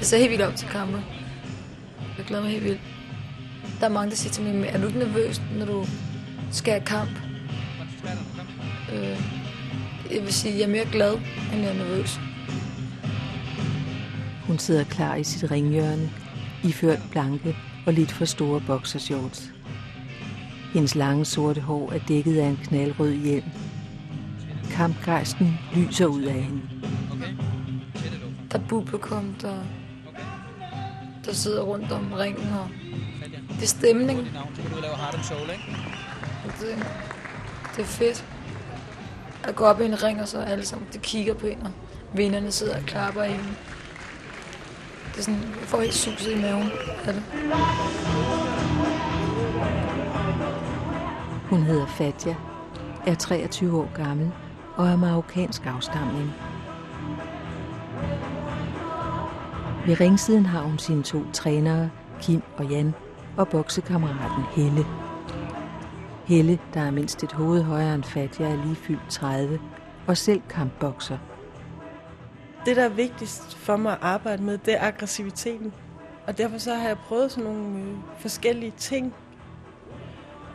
Jeg ser helt vildt op til kampe. Jeg glæder mig helt vildt. Der er mange, der siger til mig, er du ikke nervøs, når du skal have kamp? Øh, jeg vil sige, jeg er mere glad, end jeg er nervøs. Hun sidder klar i sit ringhjørne, iført blanke og lidt for store boxershorts. Hendes lange sorte hår er dækket af en knaldrød hjelm. Kampgejsten lyser ud af hende. Der er publikum, der, der sidder rundt om ringen, og det er stemning. Og Det, det er fedt at gå op i en ring, og så alle sammen de kigger på en, og vinderne sidder og klapper en. Det er sådan, jeg får helt suset i maven af det. Hun hedder Fatja, er 23 år gammel og er marokkansk afstamning. Ved ringsiden har hun sine to trænere, Kim og Jan, og boksekammeraten Helle. Helle, der er mindst et hoved højere end Fatja, er lige fyldt 30 og selv kampbokser. Det, der er vigtigst for mig at arbejde med, det er aggressiviteten. Og derfor så har jeg prøvet sådan nogle øh, forskellige ting.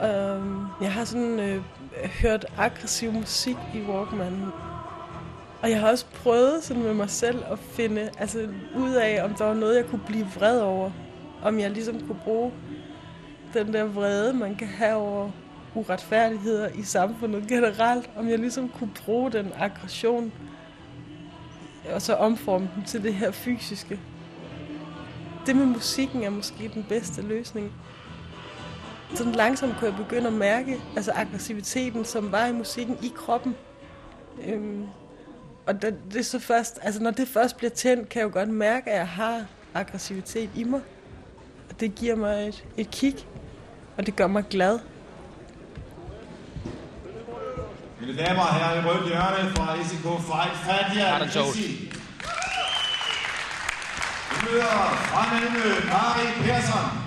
Øh, jeg har sådan øh, hørt aggressiv musik i Walkman. Og jeg har også prøvet sådan med mig selv at finde altså, ud af, om der var noget, jeg kunne blive vred over. Om jeg ligesom kunne bruge den der vrede, man kan have over uretfærdigheder i samfundet generelt. Om jeg ligesom kunne bruge den aggression og så omforme den til det her fysiske. Det med musikken er måske den bedste løsning. Sådan langsomt kunne jeg begynde at mærke altså aggressiviteten, som var i musikken i kroppen. Øhm, og det, det er så først, altså når det først bliver tændt, kan jeg jo godt mærke, at jeg har aggressivitet i mig. Og det giver mig et, et kick, og det gør mig glad. Mine damer og herrer i rødt hjørne fra SK Fight Fadia Christi. Vi møder fra Malmø, Mari Persson.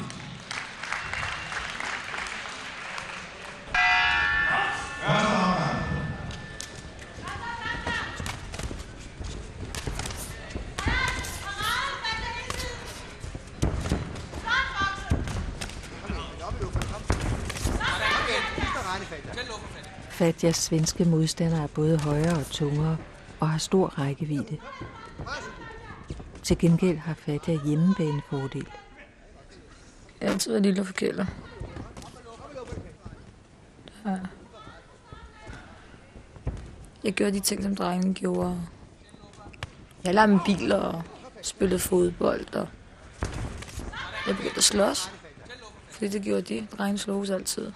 Fatjas svenske modstandere er både højere og tungere og har stor rækkevidde. Til gengæld har Fatja hjemmebanefordel. Jeg har altid været lille og forkælet. Jeg gjorde de ting, som drengen gjorde. Jeg lavede med biler og spillede fodbold. Og jeg begyndte at slås. Fordi det gjorde de. Drengen slogs altid.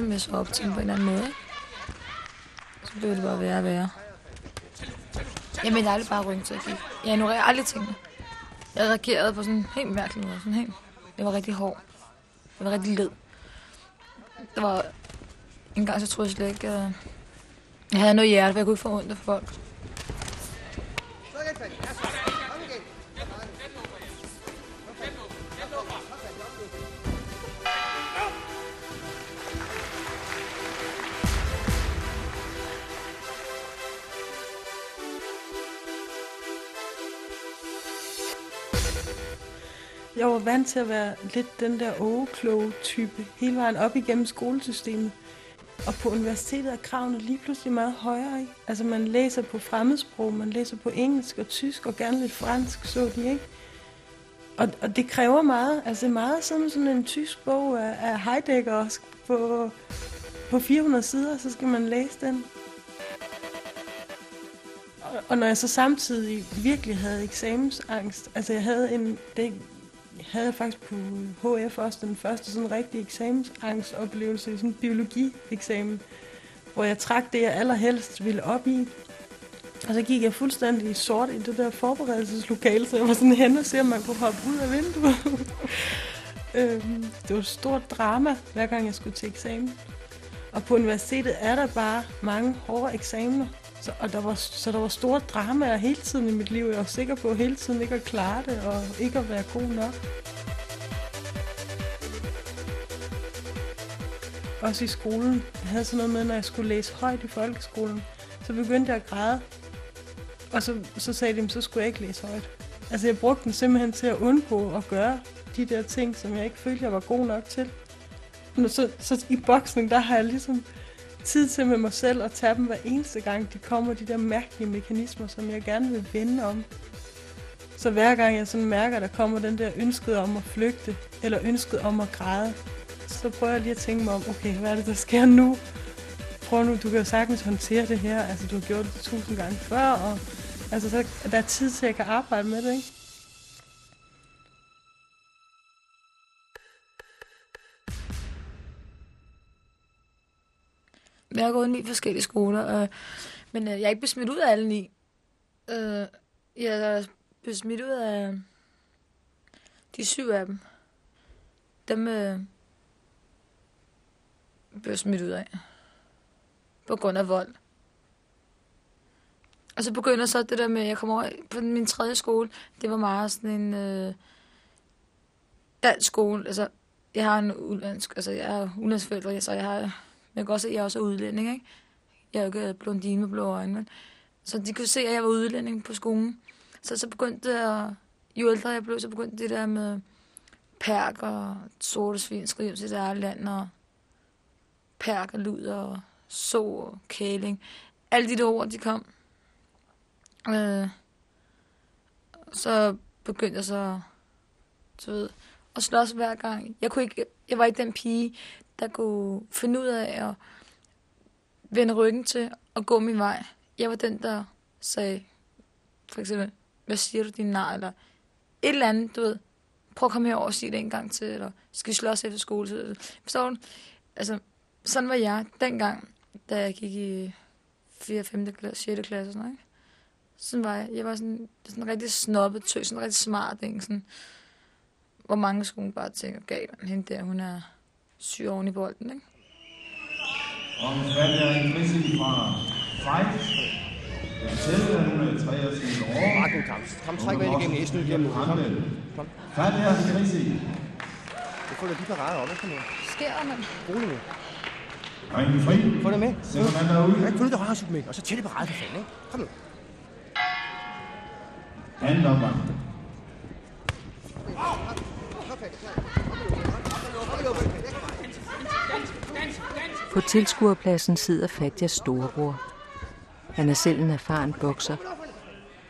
Ligesom jeg så op til dem på en eller anden måde. ikke? Så blev det bare værre og værre. Jeg mente aldrig bare ryggen til at kigge. Jeg ignorerer aldrig tingene. Jeg reagerede på sådan en helt mærkelig måde. Sådan helt. Jeg var rigtig hård. Jeg var rigtig led. Der var... En gang så troede jeg slet ikke, at jeg havde noget hjerte, for jeg kunne ikke få ondt af folk. Vant til at være lidt den der ågekloge type, hele vejen op igennem skolesystemet. Og på universitetet er kravene lige pludselig meget højere. Ikke? Altså man læser på fremmedsprog, man læser på engelsk og tysk og gerne lidt fransk, så de ikke. Og, og det kræver meget, altså meget som sådan en tysk bog af, af Heidegger også på, på 400 sider, så skal man læse den. Og, når jeg så samtidig virkelig havde eksamensangst, altså jeg havde en, det, havde faktisk på HF også den første sådan rigtige eksamensangstoplevelse i sådan en biologi-eksamen, hvor jeg trak det, jeg allerhelst ville op i. Og så gik jeg fuldstændig sort i det der forberedelseslokale, så jeg var sådan hen og se, om man kunne hoppe ud af vinduet. øhm, det var et stort drama, hver gang jeg skulle til eksamen. Og på universitetet er der bare mange hårde eksamener. Så, og der var, så der var store dramaer hele tiden i mit liv. Jeg var sikker på hele tiden ikke at klare det, og ikke at være god nok. Også i skolen. Jeg havde sådan noget med, når jeg skulle læse højt i folkeskolen, så begyndte jeg at græde. Og så, så sagde de, så skulle jeg ikke læse højt. Altså jeg brugte den simpelthen til at undgå at gøre de der ting, som jeg ikke følte, jeg var god nok til. Så, så i boksning, der har jeg ligesom tid til med mig selv og tage dem hver eneste gang, de kommer, de der mærkelige mekanismer, som jeg gerne vil vende om. Så hver gang jeg sådan mærker, der kommer den der ønsket om at flygte, eller ønsket om at græde, så prøver jeg lige at tænke mig om, okay, hvad er det, der sker nu? Prøv nu, du kan jo sagtens håndtere det her. Altså, du har gjort det tusind gange før, og altså, så, der er tid til, at jeg kan arbejde med det, ikke? Jeg har gået i ni forskellige skoler, og, men øh, jeg er ikke blevet smidt ud af alle ni. Øh, jeg er blevet smidt ud af de syv af dem. Dem øh, blev smidt ud af. På grund af vold. Og så begynder så det der med, at jeg kommer over på min tredje skole. Det var meget sådan en øh, dansk skole. Altså, jeg har en udlandsk, altså jeg er udenlandsforældre, så jeg har jeg kan også se, at jeg også er udlænding, ikke? Jeg er jo ikke øh, blondine med blå øjne, men... Så de kunne se, at jeg var udlænding på skolen. Så så begyndte det Jo ældre jeg blev, så begyndte det der med perk og sorte svin, skrive til det land, og perk og lud og så og kæling. Alle de der ord, de kom. Øh, så begyndte jeg så, du ved, at slås hver gang. Jeg, kunne ikke, jeg var ikke den pige, der kunne finde ud af at vende ryggen til og gå min vej. Jeg var den, der sagde, for eksempel, hvad siger du, din nar, eller et eller andet, du ved, prøv at komme herover og sige det en gang til, eller skal vi slås efter skole? Forstår du? Altså, sådan var jeg dengang, da jeg gik i 4., 5., klasse, 6. klasse og sådan noget, ikke? Sådan var jeg. Jeg var sådan, sådan en rigtig snobbet tøs, sådan en rigtig smart, ikke? Sådan, hvor mange skulle bare tænke, galt, hende der, hun er syg oven i bolden, ikke? Og hvad er en Chrissy fra Fight? Jeg selv er hun er 23 år. Ret god kamp. Kom, træk vand igennem næsen igennem. Kom. Kom. Fat her, Chrissy. Du får da de parader op, ikke? Sker der, mand? Rolig nu. Og en fri. Få det med. Sætter man derude. Ja, få det højre med, og så tælle parade for fanden, ikke? Kom nu. Anden omgang. På tilskuerpladsen sidder Fatjas storebror. Han er selv en erfaren bokser,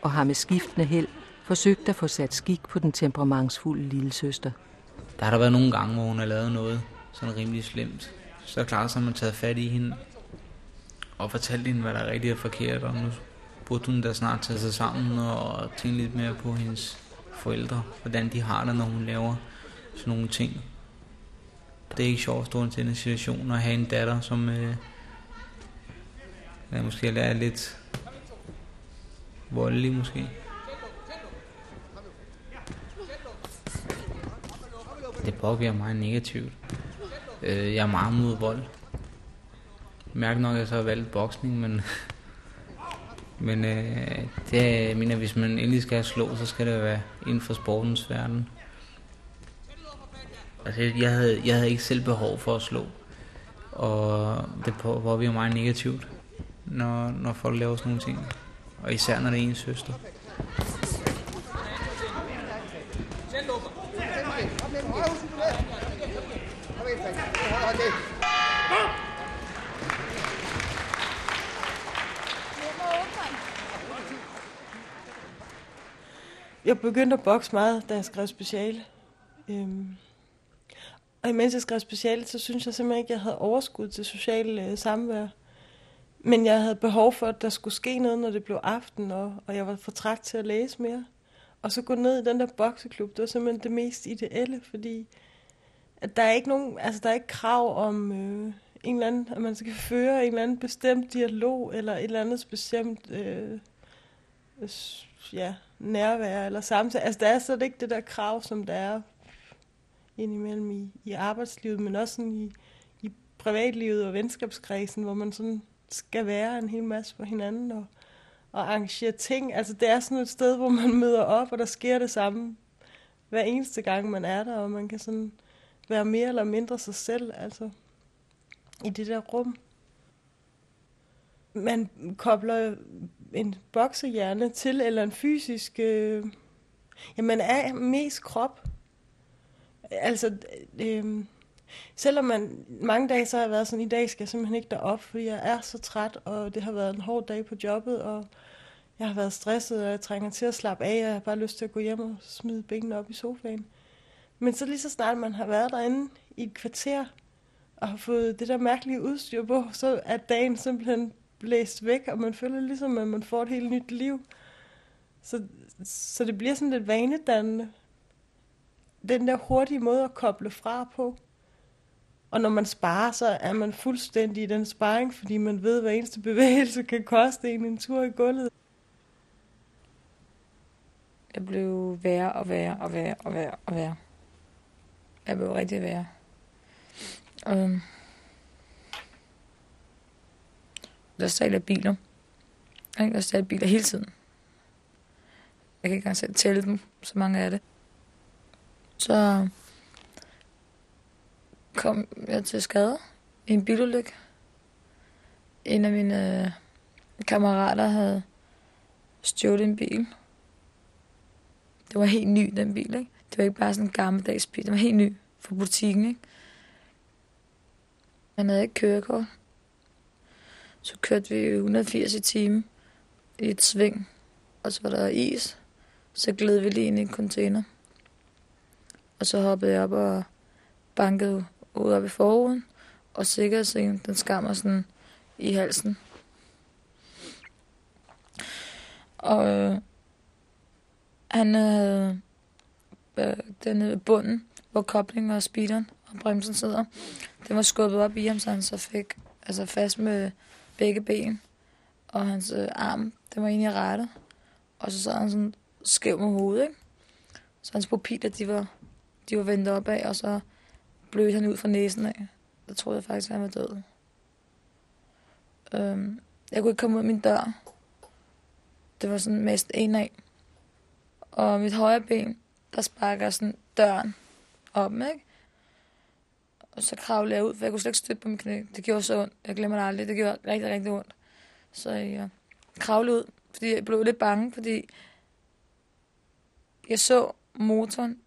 og har med skiftende held forsøgt at få sat skik på den temperamentsfulde lille søster. Der har der været nogle gange, hvor hun har lavet noget sådan rimelig slemt. Så klart så har man taget fat i hende og fortalt hende, hvad der er rigtigt og forkert, og nu burde hun da snart tage sig sammen og tænke lidt mere på hendes forældre, hvordan de har det, når hun laver sådan nogle ting. Det er ikke sjovt at stå i den situation og have en datter, som øh, ja, måske er lidt voldelig måske. Det påvirker mig negativt. Øh, jeg er meget mod vold. Mærk nok, at jeg så har valgt boksning, men, men øh, det jeg mener, hvis man endelig skal slå, så skal det være inden for sportens verden. Altså, jeg havde, jeg havde ikke selv behov for at slå, og det påvirker mig negativt, når, når folk laver sådan nogle ting. Og især når det er ens søster. Jeg begyndte at bokse meget, da jeg skrev speciale. Øhm. Og imens jeg skrev specialet, så synes jeg simpelthen ikke, at jeg havde overskud til socialt øh, samvær. Men jeg havde behov for, at der skulle ske noget, når det blev aften, og, og jeg var for træt til at læse mere. Og så gå ned i den der bokseklub, det var simpelthen det mest ideelle, fordi at der er ikke nogen, altså der er ikke krav om øh, en eller anden, at man skal føre en eller anden bestemt dialog, eller et eller andet bestemt øh, ja, nærvær eller samtale. Altså der er slet ikke det der krav, som der er indimellem i, i arbejdslivet, men også sådan i, i privatlivet og venskabskredsen, hvor man sådan skal være en hel masse for hinanden og, og arrangere ting. Altså det er sådan et sted, hvor man møder op, og der sker det samme hver eneste gang, man er der, og man kan sådan være mere eller mindre sig selv, altså i det der rum. Man kobler en boksehjerne til, eller en fysisk... Øh, ja, man er mest krop. Altså, øh, selvom man mange dage så har jeg været sådan, i dag skal jeg simpelthen ikke derop, fordi jeg er så træt, og det har været en hård dag på jobbet, og jeg har været stresset, og jeg trænger til at slappe af, og jeg har bare lyst til at gå hjem og smide benene op i sofaen. Men så lige så snart man har været derinde i et kvarter, og har fået det der mærkelige udstyr på, så er dagen simpelthen blæst væk, og man føler ligesom, at man får et helt nyt liv. Så, så det bliver sådan lidt vanedannende. Den der hurtige måde at koble fra på. Og når man sparer, så er man fuldstændig i den sparring, fordi man ved, hvad eneste bevægelse kan koste en en tur i gulvet. Jeg blev værre og værre og værre og værre og værre. Jeg blev rigtig værre. Um, der stjal jeg biler. Ikke? Der stjal biler hele tiden. Jeg kan ikke engang selv tælle dem, så mange er det. Så kom jeg til skade i en bilulykke. En af mine øh, kammerater havde stjålet en bil. Det var helt ny, den bil, ikke? Det var ikke bare sådan en gammeldags bil. Det var helt ny fra butikken, ikke? Han havde ikke kørekort. Så kørte vi 180 i timen i et sving, og så var der is. Så gled vi lige ind i en container. Og så hoppede jeg op og bankede ud op i forruden, og sikkerhedsscenen, den skar mig sådan i halsen. Og øh, han havde øh, den bunden, hvor koblingen og speederen og bremsen sidder, den var skubbet op i ham, så han så fik altså fast med begge ben. Og hans øh, arm, den var egentlig rettet. Og så sad han sådan skæv med hovedet, ikke? Så hans pupiller, de var, de var vendt opad, og så blødte han ud fra næsen af. Der troede jeg faktisk, at han var død. Øhm, jeg kunne ikke komme ud af min dør. Det var sådan mest en af. Og mit højre ben, der sparker sådan døren op, ikke? Og så kravlede jeg ud, for jeg kunne slet ikke støtte på min knæ. Det gjorde så ondt. Jeg glemmer det aldrig. Det gjorde rigtig, rigtig ondt. Så jeg kravlede ud, fordi jeg blev lidt bange, fordi jeg så motoren,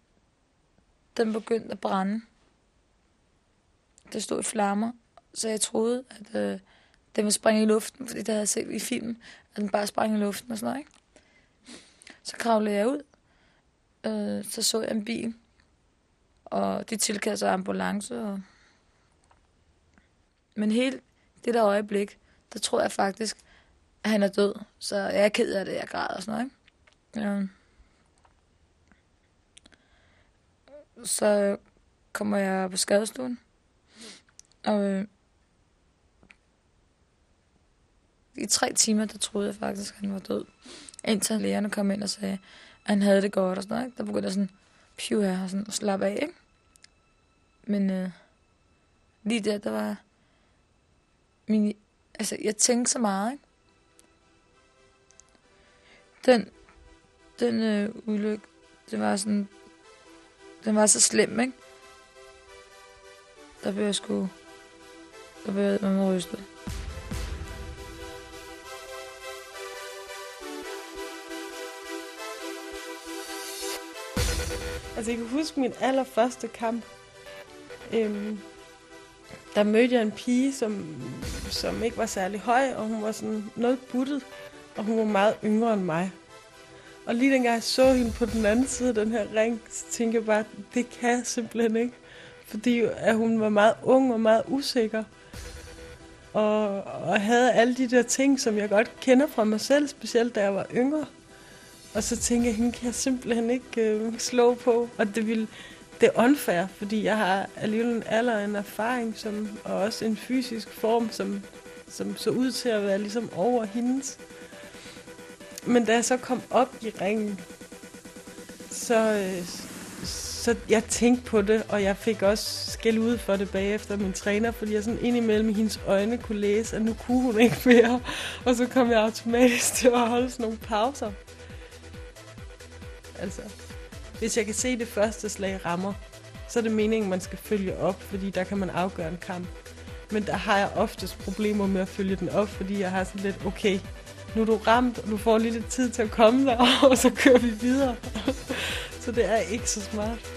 den begyndte at brænde. Det stod i flammer, så jeg troede, at øh, den ville springe i luften, fordi det havde jeg set i filmen, at den bare sprang i luften og sådan noget, ikke? Så kravlede jeg ud, øh, så så jeg en bil, og de tilkaldte sig ambulance. Og... Men hele det der øjeblik, der tror jeg faktisk, at han er død. Så jeg er ked af det, jeg græder og sådan noget. Ikke? Ja. Så kommer jeg på skadestuen. Og øh, i tre timer, der troede jeg faktisk, at han var død. Indtil lægerne kom ind og sagde, at han havde det godt og sådan noget. Ikke? Der begyndte jeg sådan, piv her og sådan, slappe af, ikke? Men øh, lige der, der var min, altså jeg tænkte så meget, ikke? Den, den øh, ulykke, det var sådan, den var så slem, ikke? Der blev jeg sgu, der blev jeg med rystet. Altså, jeg kan huske min allerførste kamp. Øhm, der mødte jeg en pige, som, som ikke var særlig høj, og hun var sådan noget buttet, og hun var meget yngre end mig. Og lige dengang jeg så hende på den anden side af den her ring, så tænkte jeg bare, det kan jeg simpelthen ikke. Fordi at hun var meget ung og meget usikker. Og, og havde alle de der ting, som jeg godt kender fra mig selv, specielt da jeg var yngre. Og så tænkte jeg, hende kan jeg simpelthen ikke øh, slå på. Og det ville, det er unfair, fordi jeg har alligevel en alder en erfaring, som, og også en fysisk form, som, som så ud til at være ligesom over hendes. Men da jeg så kom op i ringen, så, øh, så jeg tænkte på det, og jeg fik også skæld ud for det bagefter min træner, fordi jeg sådan indimellem i hendes øjne kunne læse, at nu kunne hun ikke mere. Og så kom jeg automatisk til at holde sådan nogle pauser. Altså, hvis jeg kan se det første slag rammer, så er det meningen, man skal følge op, fordi der kan man afgøre en kamp. Men der har jeg oftest problemer med at følge den op, fordi jeg har sådan lidt, okay, nu er du ramt, og du får lige lidt tid til at komme der, og så kører vi videre. så det er ikke så smart.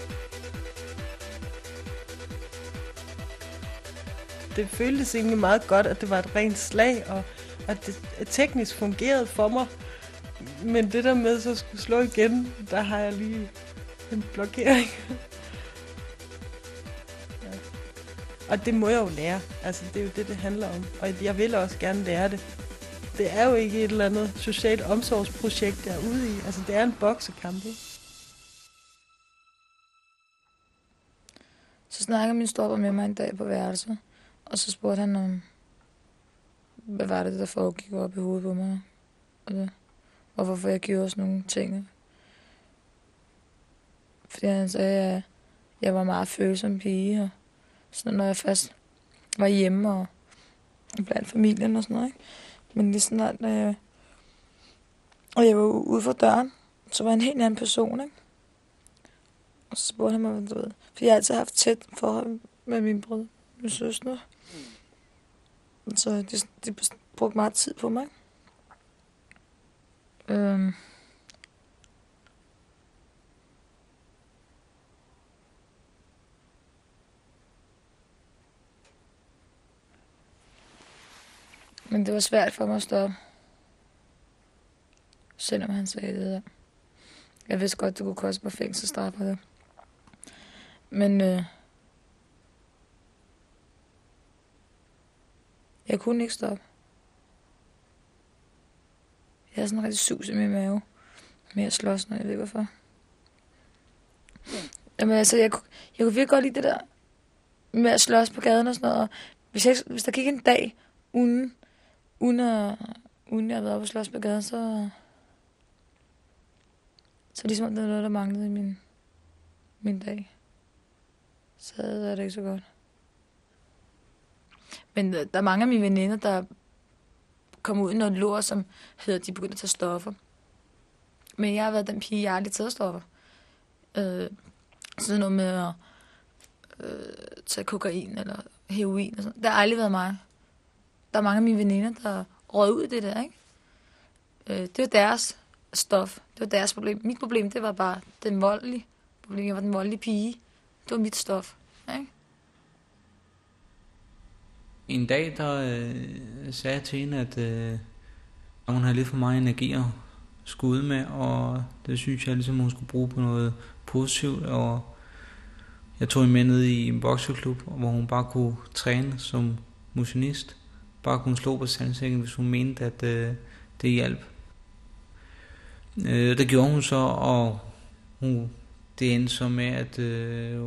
Det føltes egentlig meget godt, at det var et rent slag, og at det teknisk fungerede for mig. Men det der med så at skulle slå igen, der har jeg lige en blokering. ja. Og det må jeg jo lære. Altså, det er jo det, det handler om. Og jeg vil også gerne lære det. Det er jo ikke et eller andet socialt omsorgsprojekt, der er ude i. Altså, det er en boksekamp, ikke? Så snakker min stopper med mig en dag på værelset. Og så spurgte han om, hvad var det, der foregik op i hovedet på mig. Og, det, og hvorfor jeg gjorde sådan nogle ting. Fordi han sagde, at jeg var meget følsom pige. Og sådan, når jeg først var hjemme og blandt familien og sådan noget. Ikke? Men lige sådan, at øh, og jeg var ude for døren, så var jeg en helt anden person. Ikke? Og så spurgte han mig, hvad du ved. For jeg har altid haft tæt forhold med min bror, min søster. Så de, de brugte meget tid på mig. Øhm. Men det var svært for mig at stoppe. Selvom han sagde det der. Jeg vidste godt, det kunne koste på fængselsstraf det. Men øh, jeg kunne ikke stoppe. Jeg har sådan en rigtig sus i min mave med at slås, når jeg ved hvorfor. Jamen altså, jeg, kunne- jeg kunne virkelig godt lide det der med at slås på gaden og sådan noget. Og Hvis, jeg, hvis der gik en dag, uden, uden, at, uden jeg har været oppe og slås på gaden, så... Så ligesom det var noget, der manglede i min, min dag. Så er det ikke så godt. Men øh, der er mange af mine veninder, der kommer ud i noget lort, som hedder, at de begynder at tage stoffer. Men jeg har været den pige, jeg aldrig taget stoffer. Øh, sådan noget med at øh, tage kokain eller heroin og sådan. Det har aldrig været mig. Der er mange af mine veninder, der råd ud i det der, ikke? Øh, det var deres stof. Det var deres problem. Mit problem, det var bare den voldelige problem. Jeg var den voldelige pige. Det var mit stof, ikke? En dag, der øh, sagde jeg til hende, at øh, hun havde lidt for meget energi at skulle ud med, og det synes jeg ligesom, hun skulle bruge på noget positivt, og jeg tog hende med ned i en bokseklub, hvor hun bare kunne træne som motionist, bare kunne slå på sandsækken, hvis hun mente, at øh, det hjalp. Øh, det gjorde hun så, og hun, det endte så med, at øh,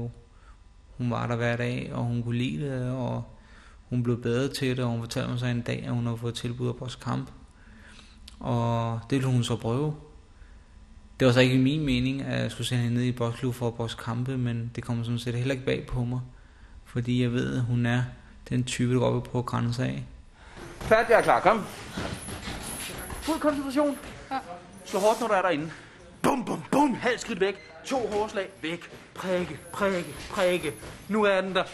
hun var der hver dag, og hun kunne lide det, og hun blev bedre til det, og hun fortalte mig så en dag, at hun havde fået tilbud af vores kamp. Og det ville hun så prøve. Det var så ikke min mening, at jeg skulle sende hende ned i boksklub for vores kampe, men det kommer sådan set heller ikke bag på mig. Fordi jeg ved, at hun er den type, der går op på grænser af. Færdig, jeg er klar. Kom. Fuld koncentration. Ja. Slå hårdt, når du er derinde. Bum, bum, bum. Halv skridt væk. To hårslag væk. Prikke, prikke, prikke. Nu er den der.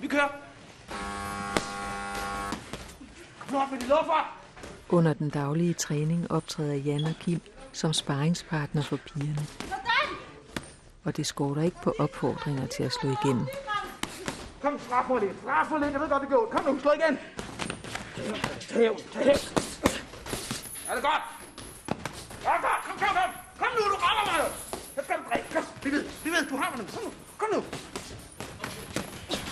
Vi kører. Kom nu op med de luffer. Under den daglige træning optræder Jan og Kim som sparringspartner for pigerne. Og det skorter ikke på opfordringer til at slå igennem. Kom, straf mig lidt. Straf mig lidt. Jeg ved godt, det går. Kom nu, slå igen. Tag tag. Er det godt? Ja, godt. Kom, kom, kom. Kom nu, du rammer mig. Jeg skal drikke. Kom, vi ved, vi ved, du har mig nu. Kom nu, kom nu.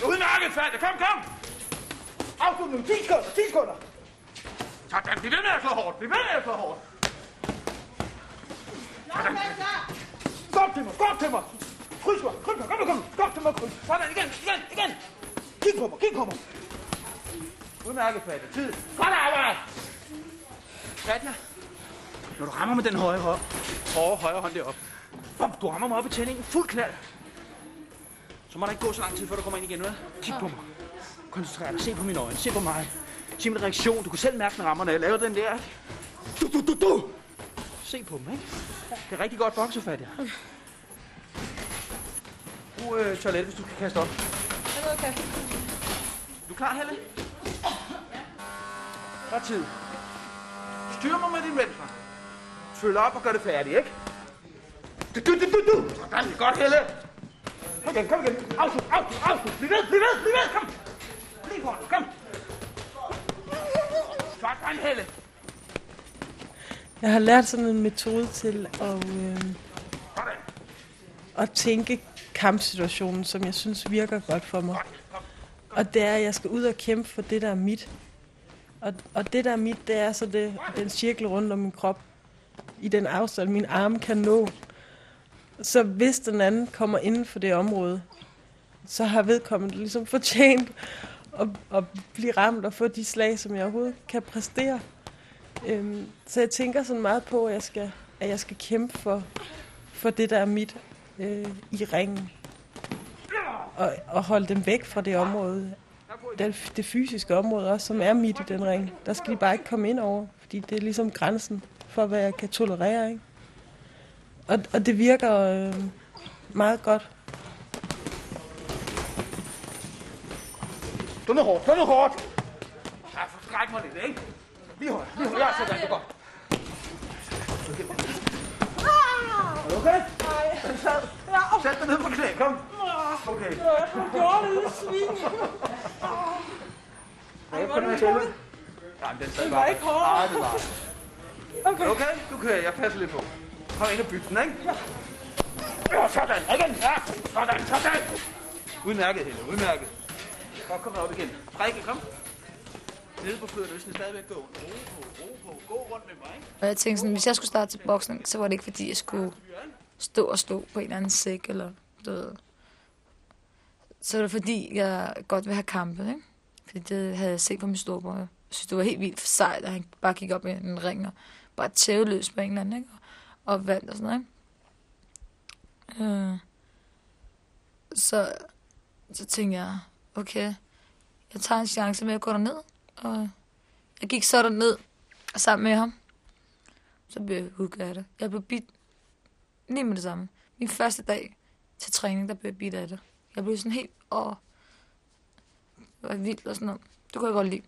Udmærket, færdig. Kom, kom. Afslut nu. 10 sekunder, 10 sekunder. Sådan, vi ved med at slå hårdt. Vi ved med at slå hårdt. Kom til mig, kom til mig. Kryds mig, kryds mig, kom nu, kom nu. Til mig, kryds. Sådan, igen, igen, igen. Kig på mig, kig på mig. Udmærket, Fatja. Tid. Godt arbejde. Fatja, når du rammer med den højre, hånd, hårde højre hånd deroppe, bum, du rammer mig op i tændingen, fuld knald. Så må der ikke gå så lang tid, før du kommer ind igen, vel? Kig på mig. Koncentrer dig. Se på mine øjne. Se på mig. Se min reaktion. Du kan selv mærke, når jeg laver den der. Du, du, du, du. Se på dem, ikke? Det er rigtig godt bokser, Fatja. Brug øh, toilet, hvis du skal kaste op. Okay. Du er klar, Helle? Er tid. styr mig med din venstre. Følg op og gør det færdigt, ikke? Du, du, du, du, du. Sådan, det godt, Helle. Kom igen, kom igen. Afslut, afslut, afslut. Bliv ved, bliv ved, bliv ved, kom. Bliv på kom. Sådan, Helle. Jeg har lært sådan en metode til at, øh, at tænke kampsituationen, som jeg synes virker godt for mig. Og det er, at jeg skal ud og kæmpe for det, der er mit. Og, og det, der er mit, det er så det, den cirkel rundt om min krop. I den afstand, min arm kan nå. Så hvis den anden kommer inden for det område, så har vedkommende ligesom fortjent at, at blive ramt og få de slag, som jeg overhovedet kan præstere. Øhm, så jeg tænker sådan meget på, at jeg skal, at jeg skal kæmpe for, for det, der er mit øh, i ringen. Og, og holde dem væk fra det område, det, det fysiske område også, som er midt i den ring. Der skal de bare ikke komme ind over, fordi det er ligesom grænsen for, hvad jeg kan tolerere. Ikke? Og, og det virker øh, meget godt. Du er hårdt, du er hårdt. Ja, forskræk mig lidt, ikke? Lige højt, lige højt. Ja, sådan, det er godt. Er du okay? Nej. Sæt dig ned på knæ, kom. Okay. Dårlige svin. Ej, hvor er det Ja, men den sad bare. ikke hårdt. Nej, det var. Okay. Okay, du kører. Jeg passer lidt på. Kom ind og byt den, ikke? Ja, sådan. Igen. Ja, sådan, sådan. Udmærket, Helle. Udmærket. Godt, kom op igen. Rikke, kom. Nede på fødderne, hvis den stadigvæk går ondt. Ro på, ro på. Gå rundt med mig, ikke? Og jeg tænkte sådan, hvis jeg skulle starte til boksning, så var det ikke fordi, jeg skulle stå og stå på en eller anden sæk, eller du ved. Så var det fordi, jeg godt vil have kampe, ikke? Fordi det havde jeg set på min storebror. Jeg synes, det var helt vildt for sejt, at han bare gik op i en ring og bare tæveløs på en eller anden, ikke? Og, og vandt og sådan noget, ikke? Øh. Så, så tænkte jeg, okay, jeg tager en chance med at gå derned. Og jeg gik så derned sammen med ham. Så blev jeg hugget af det. Jeg blev bidt lige med det samme. Min første dag til træning, der blev jeg bidt af det. Jeg blev sådan helt, åh, var vildt og sådan noget. Det kunne jeg godt lide.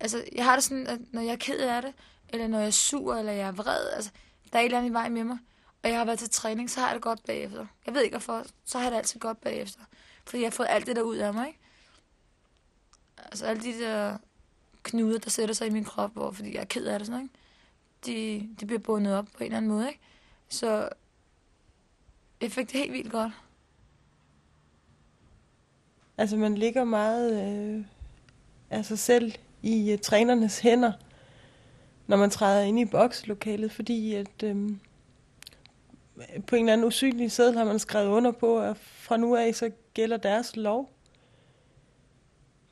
Altså, jeg har det sådan, at når jeg er ked af det, eller når jeg er sur, eller jeg er vred, altså, der er et eller andet i vej med mig, og jeg har været til træning, så har jeg det godt bagefter. Jeg ved ikke hvorfor, så har jeg det altid godt bagefter. Fordi jeg har fået alt det der ud af mig, ikke? Altså alle de der knuder, der sætter sig i min krop, hvor, fordi jeg er ked af det, sådan, ikke? De, de bliver bundet op på en eller anden måde, ikke? Så jeg fik det helt vildt godt. Altså man ligger meget øh, af sig selv i øh, trænernes hænder, når man træder ind i bokslokalet, fordi at øh, på en eller anden usynlig seddel har man skrevet under på, at fra nu af så gælder deres lov.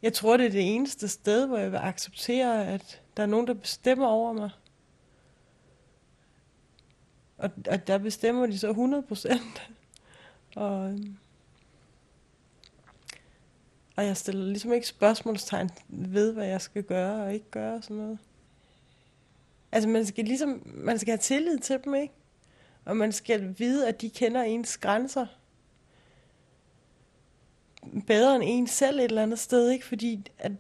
Jeg tror, det er det eneste sted, hvor jeg vil acceptere, at der er nogen, der bestemmer over mig. Og, og der bestemmer de så 100 procent. Og, Øh, og jeg stiller ligesom ikke spørgsmålstegn ved, hvad jeg skal gøre og ikke gøre og sådan noget. Altså man skal ligesom, man skal have tillid til dem, ikke? Og man skal vide, at de kender ens grænser bedre end en selv et eller andet sted, ikke? Fordi at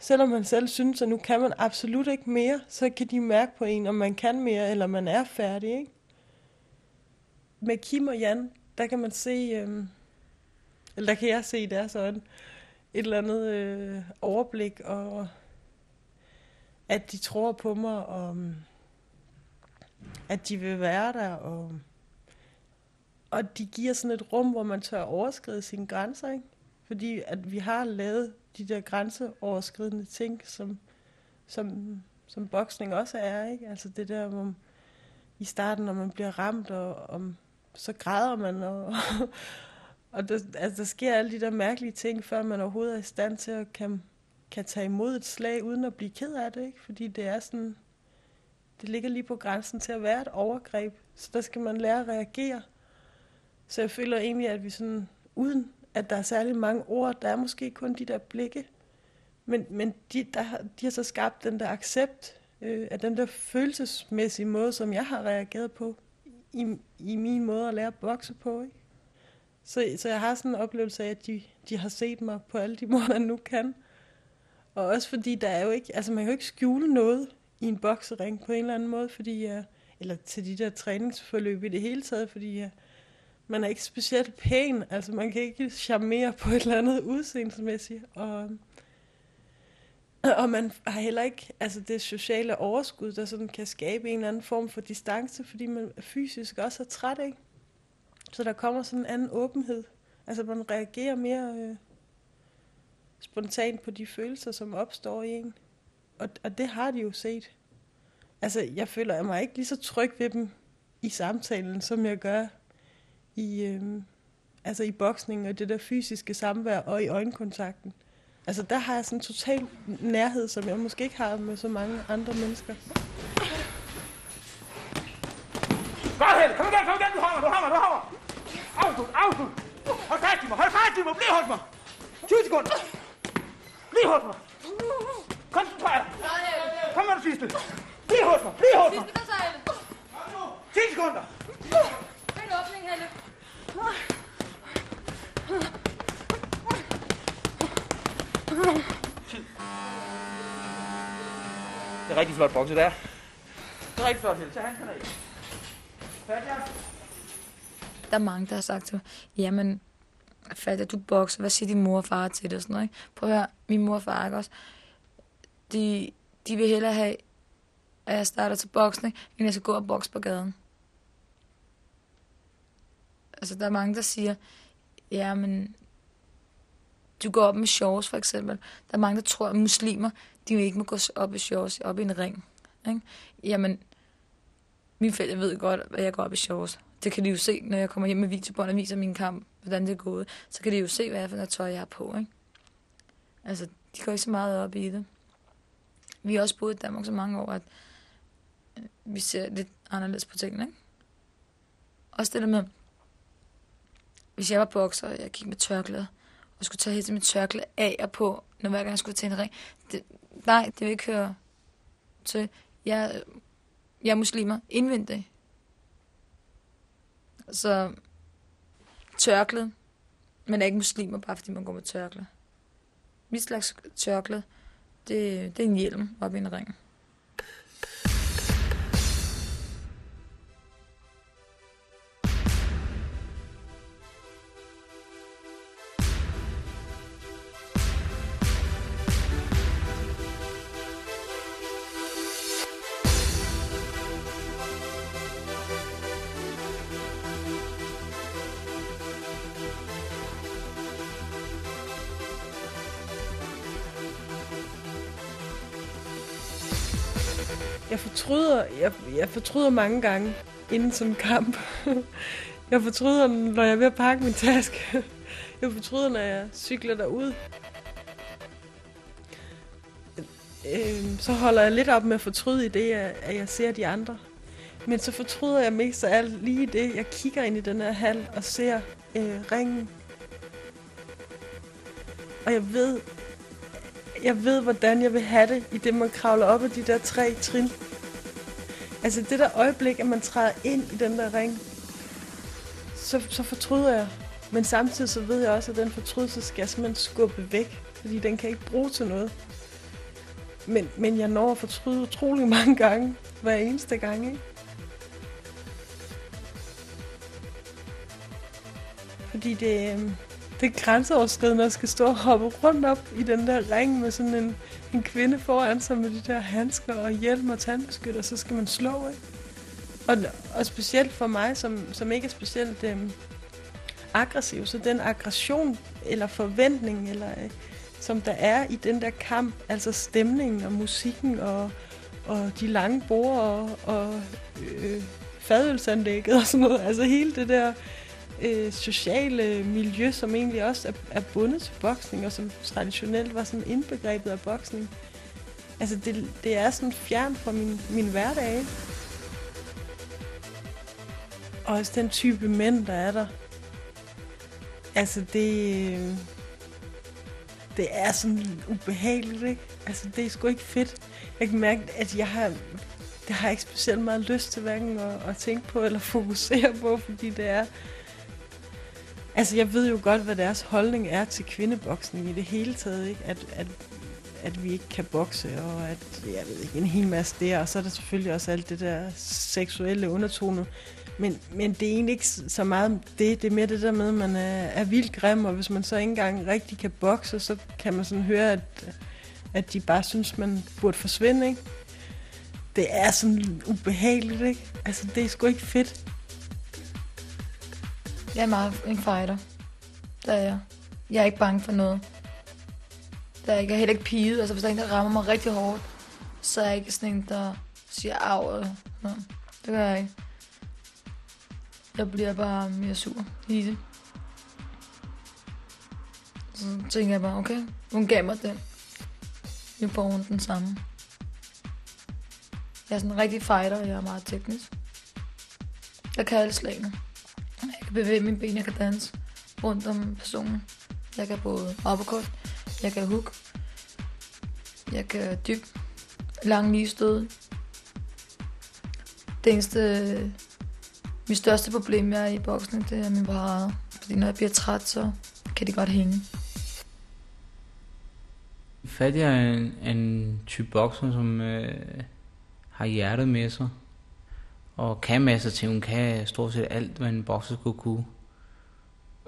selvom man selv synes, at nu kan man absolut ikke mere, så kan de mærke på en, om man kan mere, eller man er færdig, ikke? Med Kim og Jan, der kan man se, øhm, eller der kan jeg se i deres øjne, et eller andet øh, overblik, og at de tror på mig, og mm, at de vil være der, og, og de giver sådan et rum, hvor man tør overskride sine grænser, ikke? Fordi at vi har lavet de der grænseoverskridende ting, som, som, som boksning også er, ikke? Altså det der, hvor i starten, når man bliver ramt, og, og så græder man, og, og der, altså, der sker alle de der mærkelige ting, før man overhovedet er i stand til at kan, kan tage imod et slag, uden at blive ked af det, ikke? Fordi det er sådan, det ligger lige på grænsen til at være et overgreb, så der skal man lære at reagere. Så jeg føler egentlig, at vi sådan, uden at der er særlig mange ord, der er måske kun de der blikke, men, men de, der, de har så skabt den der accept øh, af den der følelsesmæssige måde, som jeg har reageret på i, i min måde at lære at bokse på. Ikke? Så, så jeg har sådan en oplevelse af, at de, de har set mig på alle de måder, man nu kan. Og også fordi der er jo ikke, altså man kan jo ikke skjule noget i en boksering på en eller anden måde, fordi jeg, eller til de der træningsforløb i det hele taget, fordi jeg, man er ikke specielt pæn, altså man kan ikke charmere på et eller andet udseendemæssigt, og, og man har heller ikke altså det sociale overskud, der sådan kan skabe en eller anden form for distance, fordi man fysisk også er træt, ikke? Så der kommer sådan en anden åbenhed. Altså man reagerer mere øh, spontant på de følelser, som opstår i en. Og, og det har de jo set. Altså jeg føler mig ikke lige så tryg ved dem i samtalen, som jeg gør i, øh, altså i boksning og det der fysiske samvær og i øjenkontakten. Altså der har jeg sådan en total nærhed, som jeg måske ikke har med så mange andre mennesker. Kom her, Kom her, kom her, Du hammer, du hammer, du hammer. Afslut, afslut. Hold fast i mig, hold fast i mig. Bliv hos mig. 20 sekunder. Bliv hos mig. Koncentrer dig. Kom med det sidste. Bliv hos mig, bliv hos mig. 10 sekunder. En åbning, Helle. Det er rigtig flot bokse, der. Det er rigtig flot, Helle. Tag handskerne af. Færdig, ja. Der er mange, der har sagt til mig, jamen, fat at du bokser, hvad siger din mor og far til det og sådan noget, ikke? Prøv at høre, min mor og far, ikke også? De, de vil hellere have, at jeg starter til boksning, end jeg skal gå og bokse på gaden. Altså, der er mange, der siger, ja, men du går op med shorts, for eksempel. Der er mange, der tror, at muslimer, de ikke må gå op i shorts, op i en ring. Ikke? Jamen, min forældre ved godt, at jeg går op i shorts. Det kan de jo se, når jeg kommer hjem med videobånd og viser min kamp, hvordan det er gået. Så kan de jo se, hvad jeg for noget tøj, jeg har på. Ikke? Altså, de går ikke så meget op i det. Vi har også boet i Danmark så mange år, at øh, vi ser lidt anderledes på tingene. Ikke? Også det der med, hvis jeg var bokser, og jeg gik med tørklæde, og skulle tage hele mit tørklæde af og på, når hver gang jeg skulle til en ring. Det, nej, det vil ikke høre til. Jeg, jeg er muslimer indvendigt. Så tørklæde, men er ikke muslimer, bare fordi man går med tørklæde. Mit slags tørklæde, det, det er en hjelm op i en ring. Fortryder, jeg, jeg fortryder mange gange inden sådan en kamp. Jeg fortryder, når jeg er ved at pakke min taske. Jeg fortryder, når jeg cykler derud. Øhm, så holder jeg lidt op med at fortryde i det, at jeg ser de andre. Men så fortryder jeg mest af alt lige det, jeg kigger ind i den her hal og ser øh, ringen. Og jeg ved, jeg ved, hvordan jeg vil have det, i det man kravler op ad de der tre trin. Altså det der øjeblik, at man træder ind i den der ring, så, så fortryder jeg. Men samtidig så ved jeg også, at den fortrydelse skal jeg simpelthen skubbe væk, fordi den kan ikke bruge til noget. Men, men jeg når at fortryde utrolig mange gange, hver eneste gang, ikke? Fordi det, øhm, det er grænseoverskridende at skal stå og hoppe rundt op i den der ring med sådan en, en kvinde foran sig med de der handsker og hjelm og tandbeskytter, så skal man slå, ikke? Og, og specielt for mig, som, som ikke er specielt øh, aggressiv, så den aggression eller forventning, eller, øh, som der er i den der kamp, altså stemningen og musikken og, og de lange bord og, og øh, fadølsanlægget og sådan noget, altså hele det der øh, sociale miljø, som egentlig også er, er bundet til boksning, og som traditionelt var sådan indbegrebet af boksning. Altså, det, det er sådan fjern fra min, min hverdag. Og også den type mænd, der er der. Altså, det... Øh, det er sådan ubehageligt, ikke? Altså, det er sgu ikke fedt. Jeg kan mærke, at jeg har... Det har jeg ikke specielt meget lyst til hverken at, at tænke på eller fokusere på, fordi det er... Altså, jeg ved jo godt, hvad deres holdning er til kvindeboksning i det hele taget, ikke? At, at, at vi ikke kan bokse, og at, jeg ved ikke, en hel masse der, og så er der selvfølgelig også alt det der seksuelle undertone. Men, men det er egentlig ikke så meget det, det er mere det der med, at man er, er vildt grim, og hvis man så ikke engang rigtig kan bokse, så kan man sådan høre, at, at de bare synes, man burde forsvinde, ikke? Det er sådan ubehageligt, ikke? Altså, det er sgu ikke fedt. Jeg er meget en fighter. Det er jeg. Jeg er ikke bange for noget. Det er jeg ikke. Jeg er heller ikke piget. Altså, hvis der er en, der rammer mig rigtig hårdt, så er jeg ikke sådan en, der siger af. Eller noget. Det gør jeg ikke. Jeg bliver bare mere sur i det. Så tænker jeg bare, okay, hun gav mig den. Nu får hun den samme. Jeg er sådan en rigtig fighter, og jeg er meget teknisk. Jeg kan alle slagene. Bevæge mine ben, jeg kan danse rundt om personen. Jeg kan både uppercut, jeg kan hook, jeg kan dyb, lang lige stød. Det eneste, mit største problem jeg er i boksning, det er min parade. Fordi når jeg bliver træt, så kan det godt hænge. Fattig er en, en type bokser, som øh, har hjertet med sig. Og kan masser til. Hun kan stort set alt, hvad en bokser skulle kunne.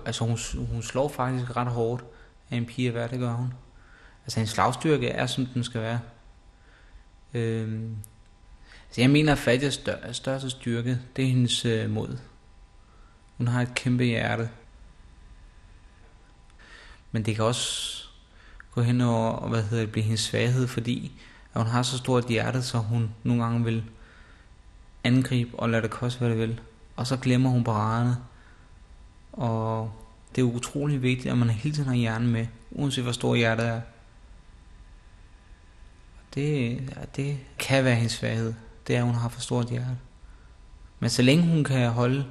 Altså hun, hun slår faktisk ret hårdt af en pige hvad det gør hun. Altså hendes slagstyrke er, som den skal være. Øhm, altså jeg mener, at Fatjas stør, største styrke, det er hendes øh, mod. Hun har et kæmpe hjerte. Men det kan også gå hen over, hvad hedder det, blive hendes svaghed, fordi at hun har så stort hjerte, så hun nogle gange vil angribe og lade det koste, hvad det vil. Og så glemmer hun paraderne. Og det er utrolig vigtigt, at man hele tiden har hjernen med, uanset hvor stor hjertet er. Det, ja, det kan være hendes svaghed. Det er, at hun har for stort hjerte. Men så længe hun kan holde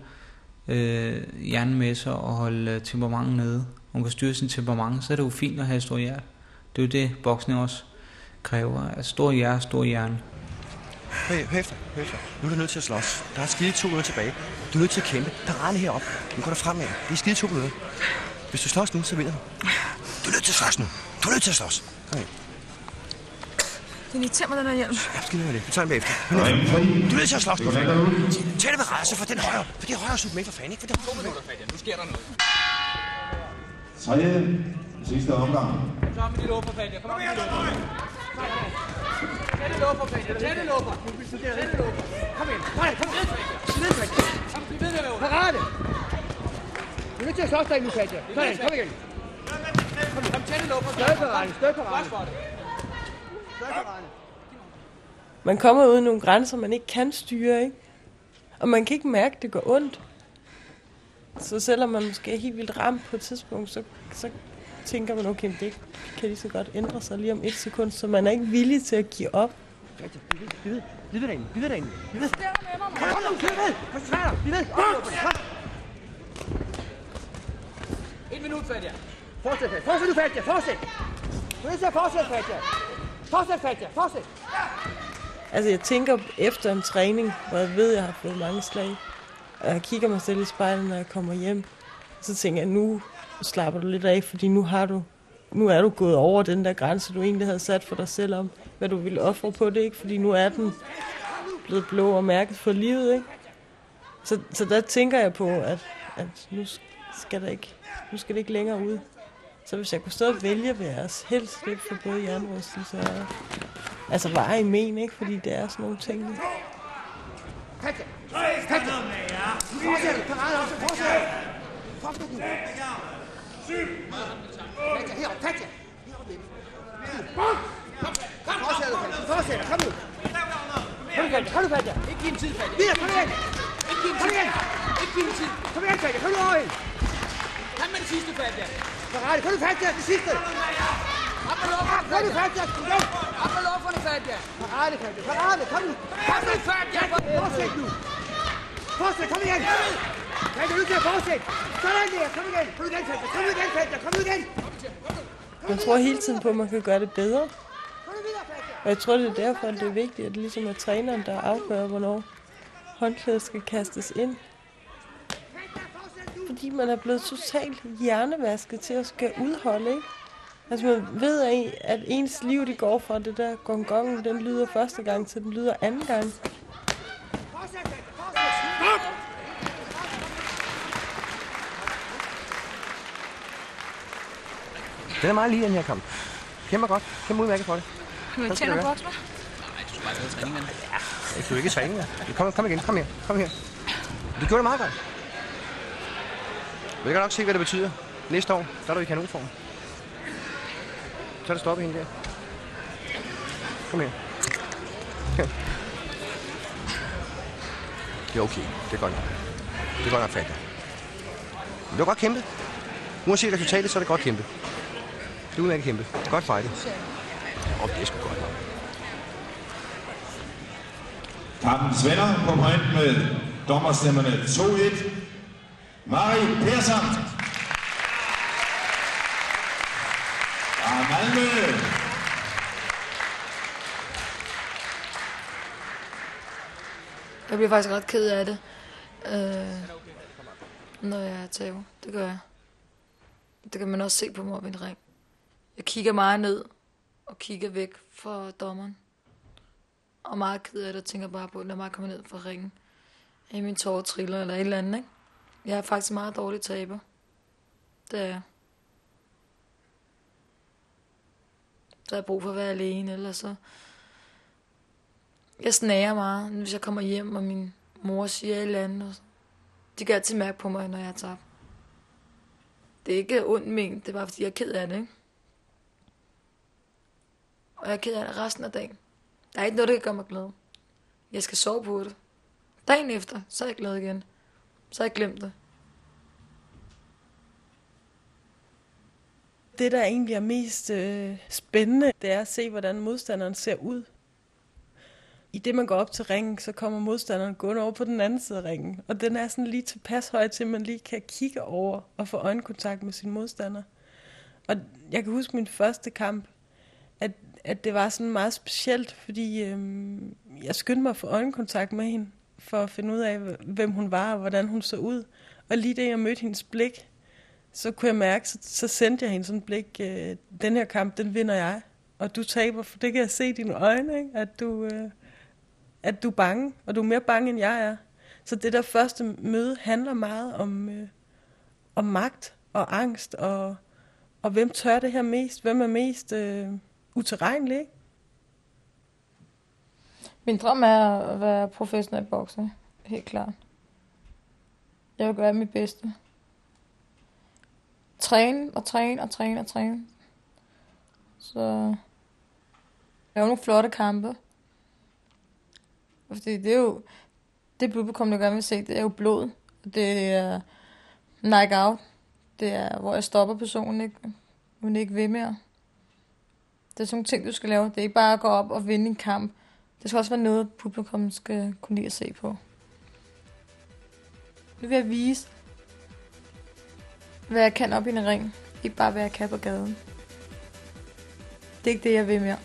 øh, hjernen med sig og holde øh, temperamentet nede, hun kan styre sin temperament, så er det jo fint at have et stort hjerte. Det er jo det, boksning også kræver. Altså, at stor hjerte, stor hjerne. Hør, hør efter, hør efter. Nu er du nødt til at slås. Der er skide to minutter tilbage. Du er nødt til at kæmpe. Parade herop. Nu går der fremad. Det er skide to minutter. Hvis du slås nu, så vinder du. Du er nødt til at slås nu. Du er nødt til at slås. Kom ind. Det irriterer mig, den her hjelm. Ja, med det. Vi tager den bagefter. Du er nødt til at slås nu. Tag det med rejse for den højre. For det er højre sut med for fanden, ikke? For det er højre med. Nu sker der noget. Tredje, sidste omgang. Så med de luffer, Fatja. Kom op de luffer. Tag det luffer, det luffer. Kom ind. Nej, kom ned, Fatja. Kom ned, Fatja. Kom, bliv ved med at. Parade. Du er nødt til at slås dig nu, Fatja. Sådan, kom igen. Kom, kom, det luffer. Stødparade, stødparade. Godt for det. Stødparade. Man kommer ud i nogle grænser, man ikke kan styre, ikke? Og man kan ikke mærke, at det går ondt. Så selvom man måske er helt vildt ramt på et tidspunkt, så, så tænker man, okay, det kan lige så godt ændre sig lige om et sekund, så man er ikke villig til at give op. Fatja, bliv ved, bliv ved. Bliv ved bliv ved. Bliv ved. Kom, nu, bliv ved. Koncentrer dig, bliv ved. Et minut, Fatja. Fortsæt, Fatja. Fortsæt. Fortsæt. Du er nødt til at fortsætte, Fatja. Fortsæt, Fatja. Fortsæt. Altså, jeg tænker efter en træning, hvor jeg ved, at jeg har fået mange slag, og jeg kigger mig selv i spejlet, når jeg kommer hjem, så tænker jeg, nu slapper du lidt af, fordi nu har du nu er du gået over den der grænse, du egentlig havde sat for dig selv om, hvad du ville ofre på det, ikke? Fordi nu er den blevet blå og mærket for livet, ikke? Så, så der tænker jeg på, at, at nu skal der ikke, nu skal det ikke længere ud. Så hvis jeg kunne stå og vælge, vil jeg helst slippe for både jernrystelse og... Altså, var i men, ikke? Fordi det er sådan nogle ting. ikke? Fortsæt! Fortsæt. Fortsæt. Fortsæt nu. Fatja, herop. Fatja. Herop, baby. Fortsæt, Fatja. Fortsæt, kom nu. Kom nu, Fatja. Kom nu, Fatja. Ikke give en tid, Fatja. Videre, kom igen. Ikke give en Kom tid. Ikke give en tid. Kom igen, Fatja. Kom nu over hende. Kom med det sidste, Fatja. Parade. Kom nu, Fatja. Det sidste. Op med lufferne, Kom nu. Kom igen. Op med lufferne, Fatja. Parade, Fatja. Parade. Kom nu. Kom nu, Fatja. Fortsæt nu. Fortsæt, kom igen. Fatja, du er nødt til at fortsætte. Sådan der. Kom igen. Kom igen, Fatja. Kom igen, Fatja. Kom igen. Man tror hele tiden på, at man kan gøre det bedre. Og jeg tror, det er derfor, at det er vigtigt, at det ligesom er træneren, der afgør, hvornår håndklædet skal kastes ind. Fordi man er blevet totalt hjernevasket til at skal udholde, ikke? Altså man ved, at, at ens liv det går fra det der gong gong, den lyder første gang, til den lyder anden gang. Den er meget lige, den her kamp. Kæmper godt. Kæmper udmærket for det. Men skal du tænder gøre. bokser? Ja, du er ikke i træning, ja. Kom, kom igen. Kom her. Kom her. Du gjorde det meget godt. Du kan nok se, hvad det betyder. Næste år, der er du i kanonform. Så er det stoppet hende der. Kom her. Her. Det er okay. Det er godt nok. Det er godt nok fat. Men det var godt kæmpet. Uanset resultatet, så er det godt kæmpet. Det er udmærket kæmpet. Godt fightet. Åh, oh, det er sgu godt nok. Kampens vinder på point med dommerstemmerne 2-1. Mari Persson. Fra Malmø. Jeg bliver faktisk ret ked af det, øh, når jeg taber. Det gør jeg. Det kan man også se på mig ved en ring. Jeg kigger meget ned og kigger væk fra dommeren. Og meget ked af det og tænker bare på, lad mig komme ned fra ringen. I min tårer triller eller et eller andet, ikke? Jeg er faktisk meget dårlig taber. Det er jeg. Så har jeg brug for at være alene, eller så... Jeg snager meget, hvis jeg kommer hjem, og min mor siger et eller andet. og De kan altid mærke på mig, når jeg er tabt. Det er ikke ondt ment, det er bare fordi, jeg er ked af det, ikke? Og jeg er ked af det resten af dagen. Der er ikke noget, der kan gøre mig glad. Jeg skal sove på det. Dagen efter, så er jeg glad igen. Så har jeg glemt det. Det, der egentlig er mest øh, spændende, det er at se, hvordan modstanderen ser ud. I det, man går op til ringen, så kommer modstanderen gående over på den anden side af ringen. Og den er sådan lige tilpas høj til, at man lige kan kigge over og få øjenkontakt med sin modstander. Og jeg kan huske min første kamp, at, at det var sådan meget specielt, fordi øhm, jeg skyndte mig at få øjenkontakt med hende, for at finde ud af, hvem hun var og hvordan hun så ud. Og lige da jeg mødte hendes blik, så kunne jeg mærke, så, så sendte jeg hende sådan et blik, øh, den her kamp, den vinder jeg, og du taber, for det kan jeg se i dine øjne, ikke? At, du, øh, at du er bange, og du er mere bange, end jeg er. Så det der første møde handler meget om, øh, om magt og angst, og, og hvem tør det her mest, hvem er mest øh, utilregnelig, ikke? Min drøm er at være professionel bokser. Helt klart. Jeg vil gøre mit bedste. Træne og træne og træne og træne. Så lave nogle flotte kampe. Fordi det er jo det publikum, der gerne vil se, det er jo blod. Det er knock out. Det er, hvor jeg stopper personen, ikke? Hun ikke ved mere. Det er sådan nogle ting, du skal lave. Det er ikke bare at gå op og vinde en kamp. Det skal også være noget, publikum skal kunne lide at se på. Nu vil jeg vise, hvad jeg kan op i en ring. Ikke bare, hvad jeg kan på gaden. Det er ikke det, jeg vil mere.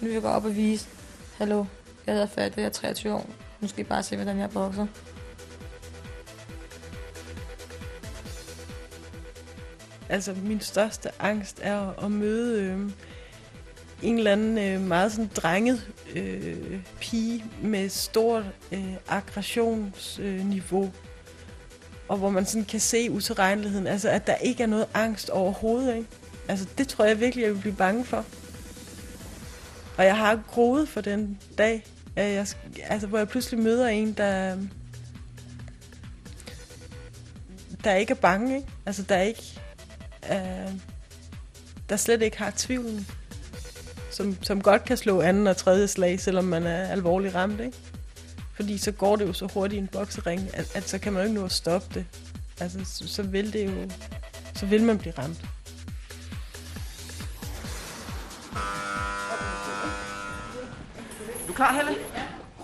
Nu vil jeg gå op og vise, hallo, jeg hedder Fatte, jeg er 23 år. Nu skal I bare se, hvordan jeg bokser. Altså, min største angst er at møde øh, en eller anden øh, meget sådan drenget øh, pige med stort øh, aggressionsniveau. Øh, og hvor man sådan kan se utilregneligheden. Altså, at der ikke er noget angst overhovedet, ikke? Altså, det tror jeg virkelig, jeg vil blive bange for. Og jeg har groet for den dag, at jeg, altså, hvor jeg pludselig møder en, der, der ikke er bange, ikke? Altså, der ikke, øh, der slet ikke har tvivlen, som, som godt kan slå anden og tredje slag, selvom man er alvorligt ramt, ikke? Fordi så går det jo så hurtigt i en boksering, at, at så kan man jo ikke nå at stoppe det. Altså, så, så vil det jo, så vil man blive ramt. Du klar, Helle?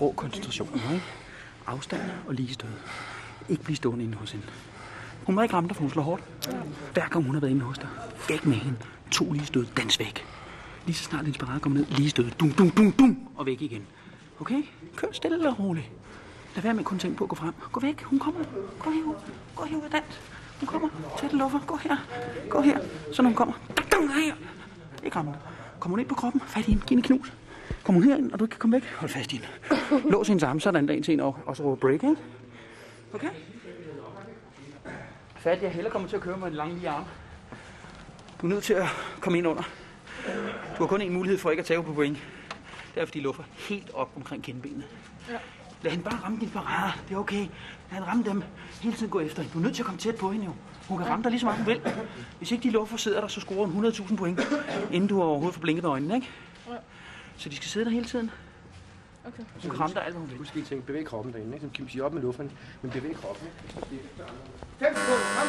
Rå koncentration, ikke? Afstand og lige stød. Ikke blive stående inde hos hende. Hun må ikke ramme dig, for hun slår hårdt. Hver gang hun har været inde hos dig. væk med hende. To lige stød, dans væk. Lige så snart hendes parade kommer ned, lige stød. Dum, dum, dum, dum, og væk igen. Okay? Kør stille og roligt. Lad være med kun tænke på at gå frem. Gå væk, hun kommer. Gå herud. Gå herud og dans. Hun kommer. Tag den luffer. Gå her. Gå her. Så når hun kommer. Dang, her. Ikke ramme. Kom hun ind på kroppen. Fat i hende. Giv hende knus. Kom hun herind, og du kan komme væk. Hold fast i hende. Lås hendes arme, sådan der en til en og, og så råber break, ikke? Okay? Fat, jeg heller kommer til at køre med en lang lige arm. Du er nødt til at komme ind under. Du har kun en mulighed for ikke at tage på point. Det er, fordi luffer helt op omkring kindbenene. Ja. Lad hende bare ramme dine parader. Det er okay. Lad hende ramme dem. Hele tiden gå efter hende. Du er nødt til at komme tæt på hende jo. Hun kan ramme dig lige så meget hun vil. Hvis ikke de luffer sidder der, så scorer hun 100.000 point, inden du overhovedet får blinket øjnene, ikke? Ja. Så de skal sidde der hele tiden. Okay. Hun kan ramme dig alt, hvad hun vil. Husk lige ting. Bevæg kroppen derinde, ikke? Som Kim siger op med lufterne, men bevæg kroppen. Tempo på, kom.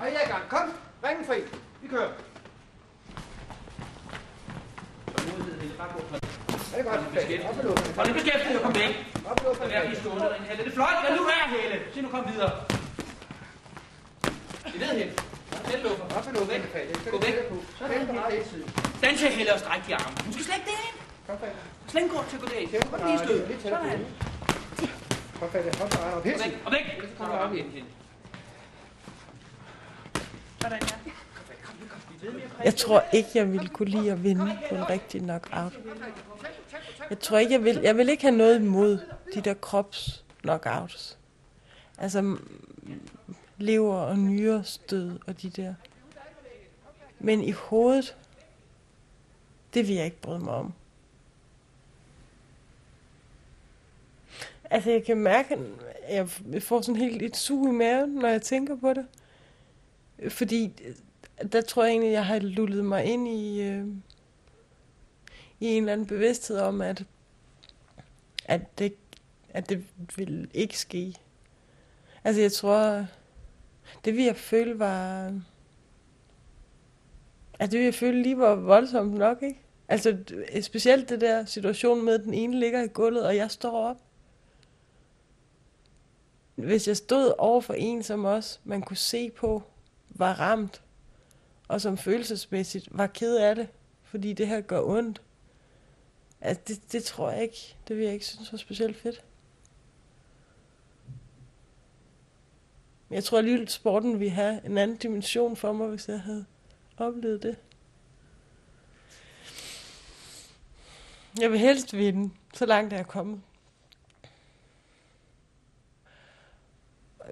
Og jeg er i gang. Kom, ringen fri. Vi kører. Er det godt? Op med lufterne. Hold det beskæftiget og kom væk. Op med lufterne. Lad blive stående derinde. Helle. Det er flot. Lad nu være, Helle. Se nu kom videre. Det ved Helle. Helle luffer. Op med lufterne. Gå væk. Sådan helt tiden. Den til Helle og stræk de arme. Hun skal slet ikke derind. Kom, ikke grund til derind. Kom lige stød. Sådan. Kom, Fat. Hold dig op. Helt Og væk. Og væk. Så kommer du op Helle. Sådan, ja. Jeg tror ikke, jeg ville kunne lide at vinde på en rigtig knockout. Jeg tror ikke, jeg vil, jeg vil ikke have noget imod de der krops knockouts. Altså lever og nyre stød og de der. Men i hovedet, det vil jeg ikke bryde mig om. Altså jeg kan mærke, at jeg får sådan helt et sug i maven, når jeg tænker på det. Fordi der tror jeg egentlig, jeg har lullet mig ind i, øh, i en eller anden bevidsthed om, at, at, det, at det vil ikke ske. Altså jeg tror, det vi jeg føle var, at det vi jeg føle lige var voldsomt nok, ikke? Altså specielt det der situation med, at den ene ligger i gulvet, og jeg står op. Hvis jeg stod over for en, som også man kunne se på, var ramt, og som følelsesmæssigt var ked af det, fordi det her gør ondt. Altså, det, det tror jeg ikke, det vil jeg ikke synes var specielt fedt. Men jeg tror alligevel, at sporten ville have en anden dimension for mig, hvis jeg havde oplevet det. Jeg vil helst vinde, så langt er jeg kommet.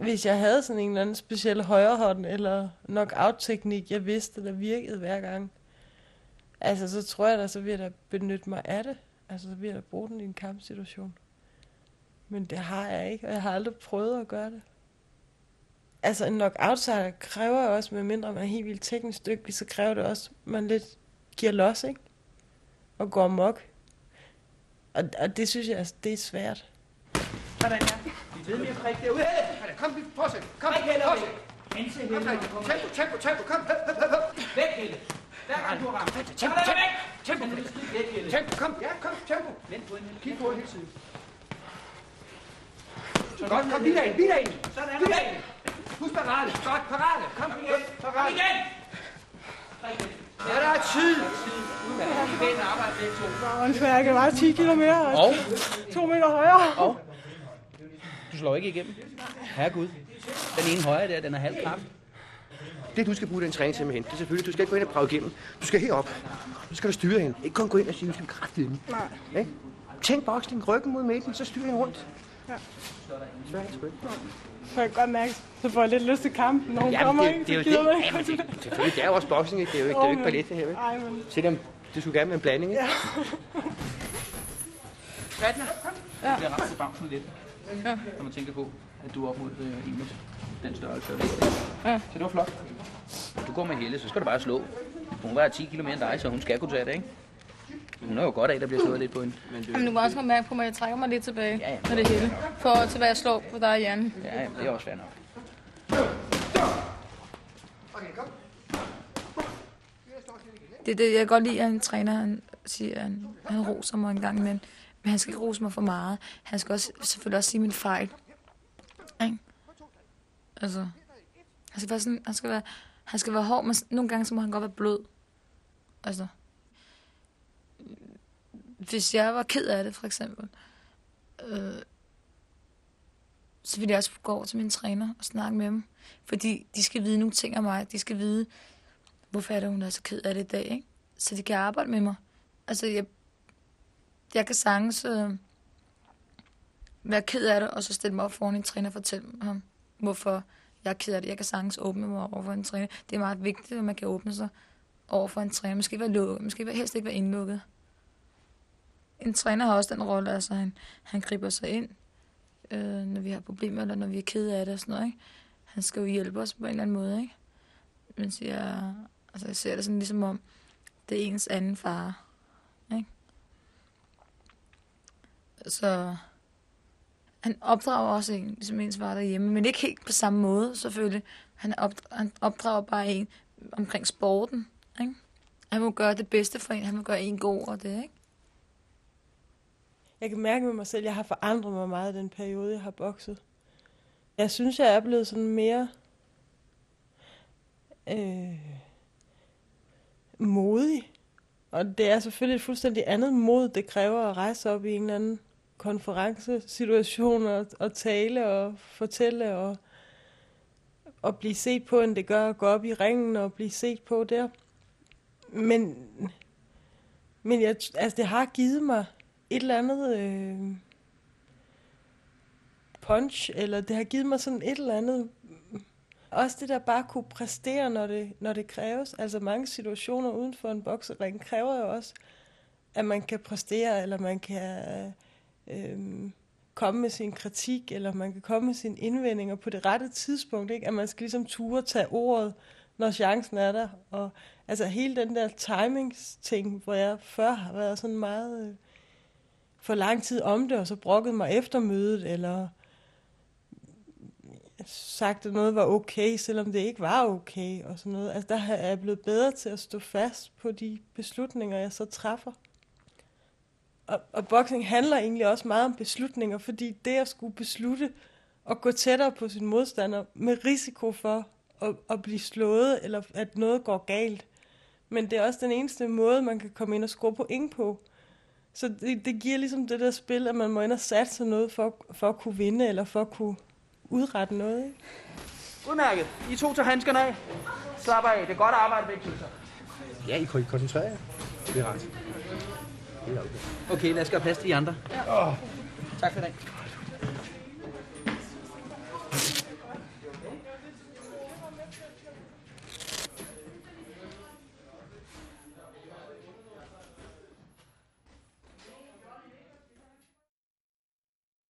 Hvis jeg havde sådan en eller anden speciel højrehånd eller knockout-teknik, jeg vidste, der virkede hver gang, altså så tror jeg da, så vil jeg da benytte mig af det. Altså så vil jeg da bruge den i en kampsituation. Men det har jeg ikke, og jeg har aldrig prøvet at gøre det. Altså en knockout sejr kræver jo også, medmindre man er helt vildt teknisk dygtig, så kræver det også, at man lidt giver los, ikke? Og går mok. Og, og det synes jeg, altså, det er svært. Hvordan er det? Vi ved mere prik derude. Kom, vi fortsæt. Kom, Prik Helle fortsæt. Kom, Helle. Fat. Tempo, tempo, tempo. Kom, høp, høp, høp. Væk, Helle. Hver gang du har ramt. Tempo, Tempo, tempo. Tempo. Kom, ja, kom, tempo. Vent på Helle. Kig på hende hele tiden. Godt, kom, vi derind, vi derind. Sådan er Vi der. derind. Husk parade. Godt, parade. Kom, Kom igen. Kom parade. igen. Ja, der er tid. Pænt arbejde, begge to. Åndsværk, det var 10 kilo mere, Og? to meter højere. Og? Du slår ikke igennem. Herregud. Den ene højre der, den er halv kraft. Det, du skal bruge den træning til med hende, det er selvfølgelig, du skal ikke gå ind og brage igennem. Du skal herop. Så skal du styre hende. Ikke kun gå ind og sige, nu skal vi kræfte hende. Nej. Ikke? Tænk boksning, ryggen mod midten, så styr hende rundt. Ja. Så er det sgu ikke. Jeg kan godt mærke, så får jeg lidt lyst til kampen, når hun Ja, men kommer, det, ikke? det, er jo gider det. ikke det, selvfølgelig, det er jo også boksning, ikke? Det er jo ikke, det er jo ikke ballet, det her, vel? Ej, men... Selvom det skulle gerne være en blanding, ikke? Ja. Fatna. Ja. Det er ret til bamsen lidt. Ja. Når man tænker på, at du er op mod øh, en med den størrelse. og. Ja. Så det var flot. Du går med Helle, så skal du bare slå. Hun vejer 10 kg mere end dig, så hun skal kunne tage det, ikke? Hun er jo godt af, at der bliver slået lidt på hende. Jamen, du må også godt mærke på mig, at jeg trækker mig lidt tilbage Ja, med det hele. For til hvad jeg slår på dig, Jan. Ja, ja, det er også fair nok. Det er det, jeg kan godt lide, at en træner han siger, at han, han roser mig en gang imellem. Men han skal ikke rose mig for meget. Han skal også, selvfølgelig også sige min fejl. Ikke? Altså, han skal være sådan, han skal være, han skal være hård, men nogle gange så må han godt være blød. Altså, hvis jeg var ked af det, for eksempel, øh, så ville jeg også gå over til min træner og snakke med dem. Fordi de skal vide nogle ting om mig. De skal vide, hvorfor er det, hun er så ked af det i dag, ikke? Så de kan arbejde med mig. Altså, jeg, jeg kan sagtens øh, være ked af det, og så stille mig op foran en træner og fortælle ham, hvorfor jeg er ked af det. Jeg kan sagtens åbne mig over for en træner. Det er meget vigtigt, at man kan åbne sig over for en træner. Man skal ikke være lukket. Man skal helst ikke være indlukket. En træner har også den rolle, altså han, han griber sig ind, øh, når vi har problemer, eller når vi er kede af det og sådan noget. Ikke? Han skal jo hjælpe os på en eller anden måde. Ikke? Men jeg, altså jeg ser det sådan ligesom om, det er ens anden far. Ikke? Så han opdrager også en, ligesom ens far derhjemme, men ikke helt på samme måde, selvfølgelig. Han, opdrager, han opdrager bare en omkring sporten. Ikke? Han må gøre det bedste for en, han må gøre en god og det, ikke? Jeg kan mærke med mig selv, at jeg har forandret mig meget i den periode, jeg har bokset. Jeg synes, jeg er blevet sådan mere øh, modig. Og det er selvfølgelig et fuldstændig andet mod, det kræver at rejse op i en eller anden konferencesituationer og, og tale og fortælle og, og blive set på, end det gør at gå op i ringen og blive set på der. Men, men jeg, altså, det har givet mig et eller andet øh, punch, eller det har givet mig sådan et eller andet også det der bare kunne præstere, når det, når det kræves. Altså mange situationer uden for en boksering kræver jo også, at man kan præstere, eller man kan øh, komme med sin kritik, eller man kan komme med sine indvendinger på det rette tidspunkt. Ikke? At man skal ligesom ture tage ordet, når chancen er der. Og altså hele den der timings-ting, hvor jeg før har været sådan meget... Øh, for lang tid om det, og så brokket mig efter mødet, eller sagt, at noget var okay, selvom det ikke var okay, og sådan noget. Altså, der er jeg blevet bedre til at stå fast på de beslutninger, jeg så træffer. Og, og boxing handler egentlig også meget om beslutninger, fordi det at skulle beslutte at gå tættere på sin modstander med risiko for at, at blive slået, eller at noget går galt. Men det er også den eneste måde, man kan komme ind og score point på. Så det, det giver ligesom det der spil, at man må ind og satse noget for, for at kunne vinde, eller for at kunne udrette noget. Ikke? Udmærket. I to tager handskerne af. Slap af. Det er godt arbejde begge. Ja, I kan koncentrere jer. Det er ret. Okay, lad os gøre plads til de andre. Ja. Tak for i.